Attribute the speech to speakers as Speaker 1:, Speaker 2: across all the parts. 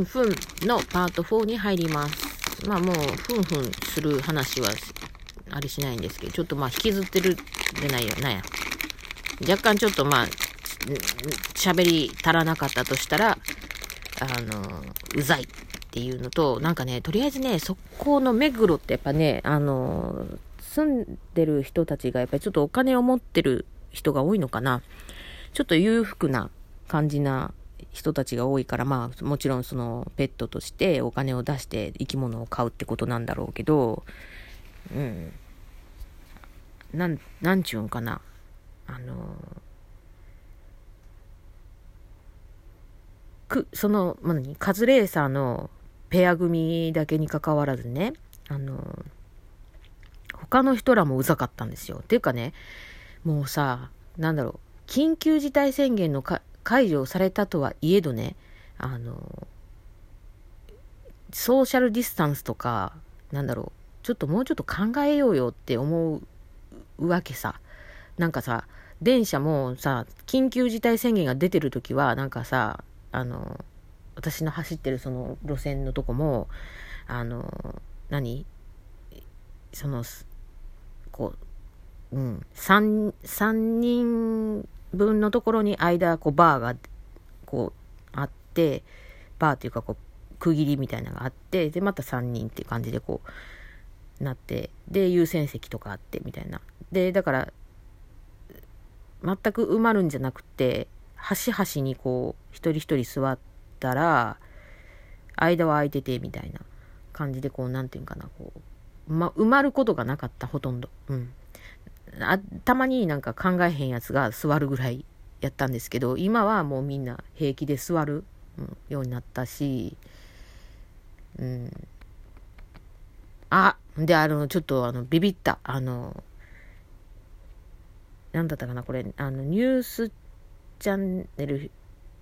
Speaker 1: んふんのパート4に入ります。まあもう、ふんふんする話は、あれしないんですけど、ちょっとまあ引きずってるじゃないよ、なんや。若干ちょっとまあ、喋り足らなかったとしたら、あの、うざいっていうのと、なんかね、とりあえずね、そこの目黒ってやっぱね、あの、住んでる人たちがやっぱりちょっとお金を持ってる人が多いのかな。ちょっと裕福な感じな人たちが多いから、まあ、もちろんそのペットとしてお金を出して生き物を飼うってことなんだろうけど、うん。なん、なんちゅうんかな。あの、く、その、まあ、カズレーサーのペア組だけにかかわらずね、あの、他の人らもうざかったんですよ。っていうかね、もうさ、なんだろう、緊急事態宣言のか解除されたとはいえどね、あの、ソーシャルディスタンスとか、なんだろう、ちょっともうちょっと考えようよって思うわけさ。なんかさ、電車もさ、緊急事態宣言が出てる時は、なんかさ、あの、私の走ってるその路線のとこも、あの、何？その、こう、うん、3、三人分のところに間、こう、バーが、こう、あって、バーっていうか、こう、区切りみたいなのがあって、で、また3人っていう感じで、こう、なって、で、優先席とかあって、みたいな。で、だから、全く埋まるんじゃなくて、端々にこう、一人一人座ったら、間は空いてて、みたいな感じで、こう、なんていうかな、こう、ま、埋まることがなかった、ほとんど。うん。あたまになんか考えへんやつが座るぐらいやったんですけど、今はもうみんな平気で座る、うん、ようになったし、うん。あ、で、あの、ちょっとあの、ビビった。あの、なんだったかな、これ、あの、ニュースチャンネル、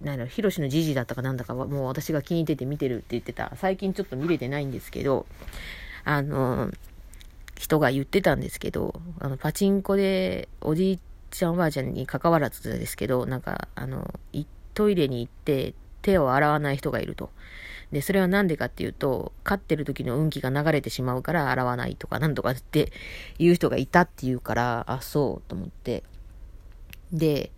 Speaker 1: なんだろ、ヒロシのじじだったかなんだかは、もう私が気に入ってて見てるって言ってた。最近ちょっと見れてないんですけど、あの、人が言ってたんですけど、あの、パチンコでおじいちゃんおばあちゃんに関わらずですけど、なんか、あの、トイレに行って手を洗わない人がいると。で、それはなんでかっていうと、飼ってる時の運気が流れてしまうから洗わないとかなんとかっていう人がいたっていうから、あ、そうと思って。で、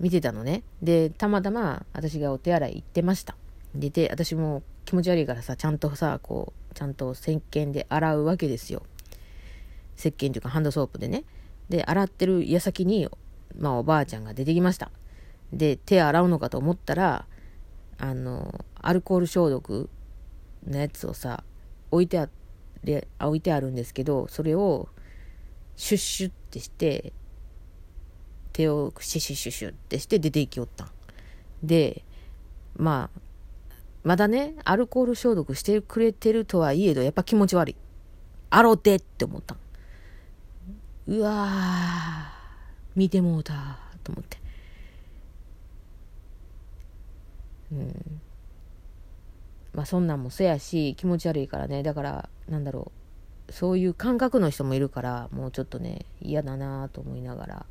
Speaker 1: 見てたのね。で、たまたま私がお手洗い行ってました。で、で、私も気持ち悪いからさ、ちゃんとさ、こう、ちゃんと石鹸で洗うわけですよ。石鹸というかハンドソープでね。で、洗ってる矢先に、まあおばあちゃんが出てきました。で、手洗うのかと思ったら、あの、アルコール消毒のやつをさ、置いてあれ置いてあるんですけど、それをシュッシュってして、手をシュシュシュシュってして出て行きおったん。で、まあ、まだね、アルコール消毒してくれてるとはいえど、やっぱ気持ち悪い。あろてって思ったん。うわ、見てもうた、と思って。うん。まあそんなんもそやし、気持ち悪いからね。だから、なんだろう。そういう感覚の人もいるから、もうちょっとね、嫌だなと思いながら。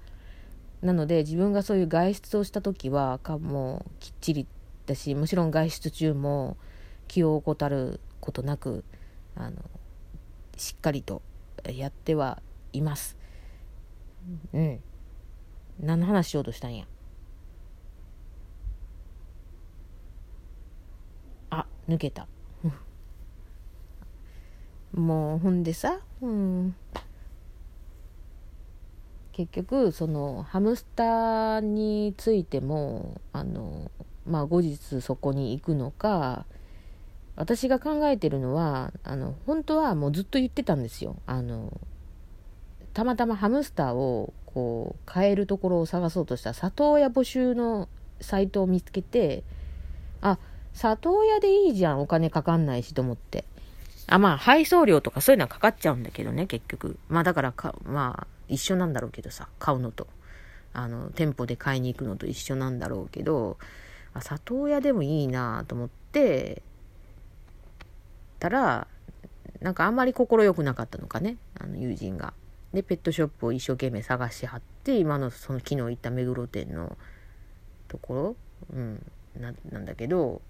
Speaker 1: なので、自分がそういう外出をした時は、かもきっちりだし、もちろん外出中も気を怠ることなく、あの、しっかりとやってはいます。うん。何の話しようとしたんや？あ、抜けた。もう、ほんでさ、うん。結局、その、ハムスターについても、あの、まあ、後日そこに行くのか、私が考えてるのは、あの、本当はもうずっと言ってたんですよ。あの、たまたまハムスターをこう買えるところを探そうとした里親募集のサイトを見つけてあ里親でいいじゃんお金かかんないしと思って。あまあ配送料とかそういうのはかかっちゃうんだけどね結局。まあだからかまあ一緒なんだろうけどさ買うのと。あの店舗で買いに行くのと一緒なんだろうけどあ里親でもいいなと思ってたらなんかあんまり快くなかったのかねあの友人が。で、ペットショップを一生懸命探しはって、今のその昨日行った目黒店のところ、うん、ななんだけど、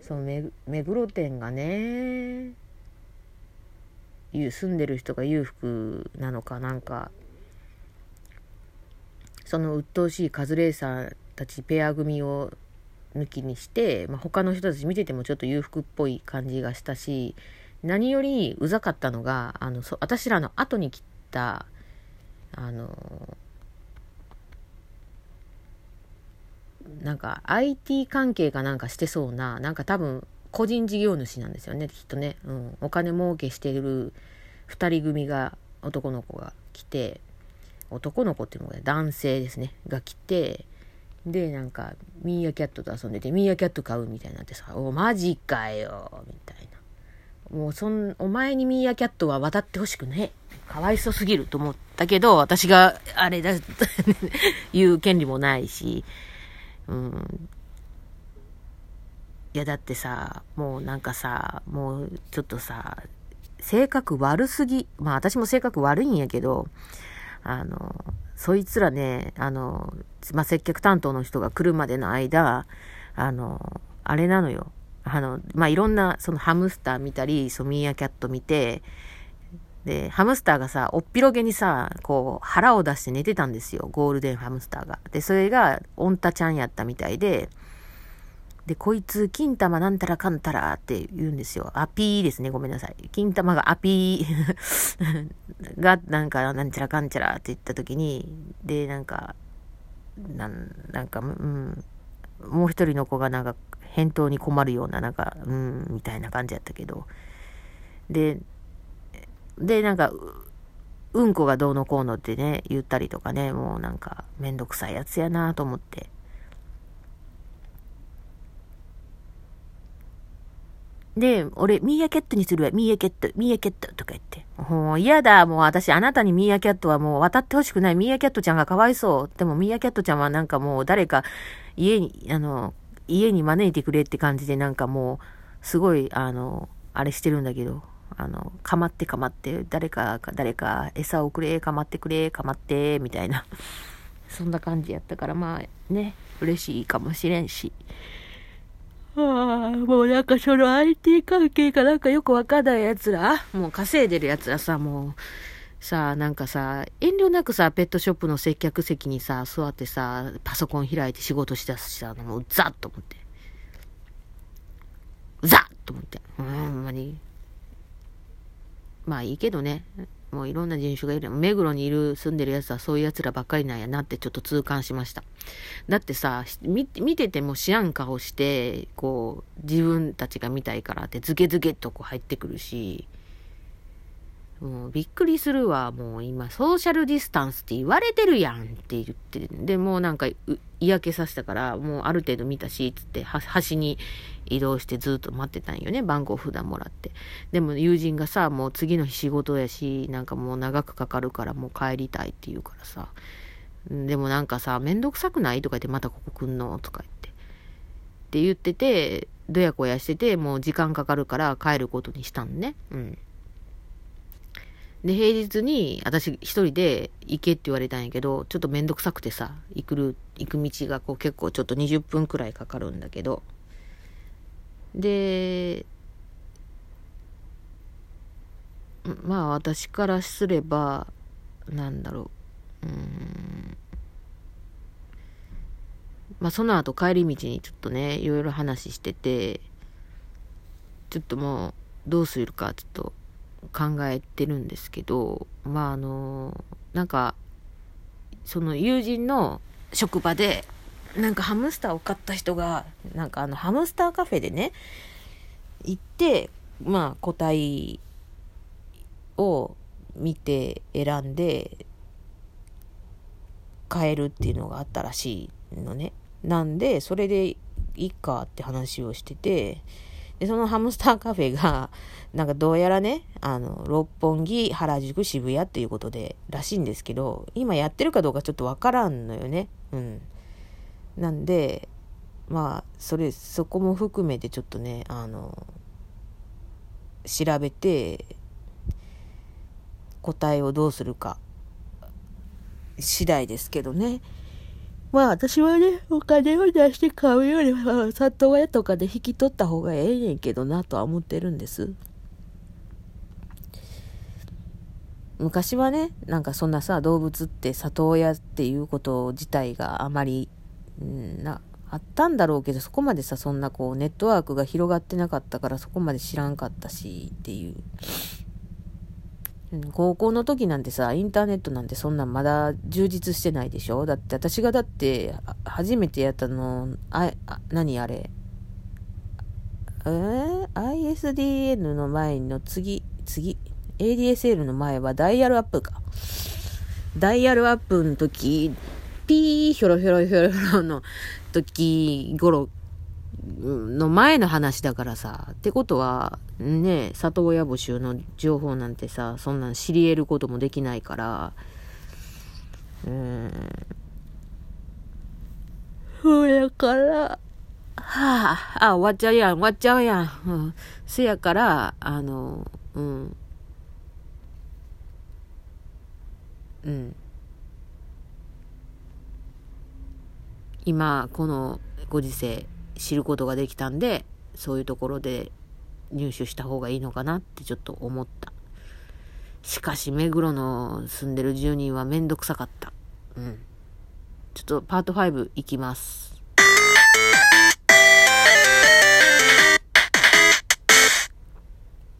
Speaker 1: その目黒店がね住んでる人が裕福なのかなんかその鬱陶しいカズレーサーたちペア組を抜きにして、まあ、他の人たち見ててもちょっと裕福っぽい感じがしたし何よりうざかったのがあのそ私らの後に来たあのなんか IT 関係かなんかしてそうななんか多分個人事業主なんですよねきっとね、うん、お金儲けしてる2人組が男の子が来て男の子っていうのが男性ですねが来てでなんかミーアキャットと遊んでてミーアキャット買うみたいになってさ「おマジかよ」みたいな。もうそんお前にミーアキャットは渡ってほしくね。かわいそすぎると思ったけど私があれだ 言う権利もないし。うん。いやだってさもうなんかさもうちょっとさ性格悪すぎまあ私も性格悪いんやけどあの、そいつらね、あの、まあ、接客担当の人が来るまでの間、あの、あれなのよ。あの、まあ、いろんな、そのハムスター見たり、ソミーアキャット見て、で、ハムスターがさ、おっぴろげにさ、こう、腹を出して寝てたんですよ。ゴールデンハムスターが。で、それが、オンタちゃんやったみたいで、で、こいつ、金玉なんたらかんたらって言うんですよ。アピーですね。ごめんなさい。金玉がアピー が、なんか、なんちゃらかんちゃらって言った時に、で、なんか、なん、なんか、うん、もう一人の子がなんか、返答に困るような、なんか、うん、みたいな感じやったけど。で、で、なんか、うんこがどうのこうのってね、言ったりとかね、もうなんか、めんどくさいやつやなと思って。で、俺、ミーアキャットにするわ、ミーアキャット、ミーアキャットとか言って。もう嫌だ、もう私、あなたにミーアキャットはもう渡ってほしくない。ミーアキャットちゃんがかわいそう。でもミーアキャットちゃんはなんかもう誰か家に、あの、家に招いてくれって感じでなんかもう、すごい、あの、あれしてるんだけど、あの、かまってかまって、誰か、誰か餌をくれ、かまってくれ、かまって、みたいな。そんな感じやったから、まあね、嬉しいかもしれんし。ああ、もうなんかその IT 関係かなんかよくわかんない奴ら、もう稼いでる奴らさ、もう、さあ、なんかさ、遠慮なくさ、ペットショップの接客席にさ、座ってさ、パソコン開いて仕事しだすしさ、もうザッと思って。ザッと思って。ほんまに。まあいいけどね。もういろんな人種がいる。目黒にいる、住んでる奴はそういう奴らばっかりなんやなってちょっと痛感しました。だってさ、見てても知らん顔して、こう、自分たちが見たいからってズケズケっとこう入ってくるし、もうびっくりするわ。もう今、ソーシャルディスタンスって言われてるやんって言って、で、もうなんか、嫌気させたから、もうある程度見たし、つって、端に移動してずっと待ってたんよね。番号札もらって。でも友人がさ、もう次の日仕事やし、なんかもう長くかかるからもう帰りたいって言うからさ。でもなんかさ、めんどくさくないとか言って、またここ来んのとか言って。って言ってて、どやこやしてて、もう時間かかるから帰ることにしたんね。うん。で、平日に私一人で行けって言われたんやけど、ちょっとめんどくさくてさ、行くる、行く道がこう結構ちょっと20分くらいかかるんだけど、で、まあ私からすれば、なんだろう、うん、まあその後帰り道にちょっとね、いろいろ話してて、ちょっともうどうするかちょっと考えてるんですけど、まああの、なんか、その友人の職場で、なんかハムスターを買った人が、なんかあのハムスターカフェでね、行って、まあ個体を見て選んで買えるっていうのがあったらしいのね。なんで、それでいいかって話をしてて、で、そのハムスターカフェが、なんかどうやらね、あの、六本木、原宿、渋谷っていうことで、らしいんですけど、今やってるかどうかちょっとわからんのよね。うん。なんで、まあ、それ、そこも含めてちょっとね、あの、調べて、答えをどうするか、次第ですけどね。まあ私はね、お金を出して買うよりは、里親とかで引き取った方がええねんけどなとは思ってるんです。昔はね、なんかそんなさ、動物って里親っていうこと自体があまり、んな、あったんだろうけど、そこまでさ、そんなこう、ネットワークが広がってなかったから、そこまで知らんかったし、っていう。高校の時なんてさ、インターネットなんてそんなまだ充実してないでしょ？だって私がだって初めてやったの、あ、あ何あれ？えー、?ISDN の前の次、次、ADSL の前はダイヤルアップか。ダイヤルアップの時、ピーヒョロヒョロヒョロヒョロの時頃の前の話だからさ。ってことは、ね、里親募集の情報なんてさ、そんなん知り得ることもできないから、うん。そうやから、はあ、あ、終わっちゃうやん、終わっちゃうやん。うん。せやから、あの、うん。うん。今、このご時世、知ることができたんで、そういうところで入手した方がいいのかなってちょっと思った。しかし、目黒の住んでる住人はめんどくさかった。うん。ちょっとパート5いきます。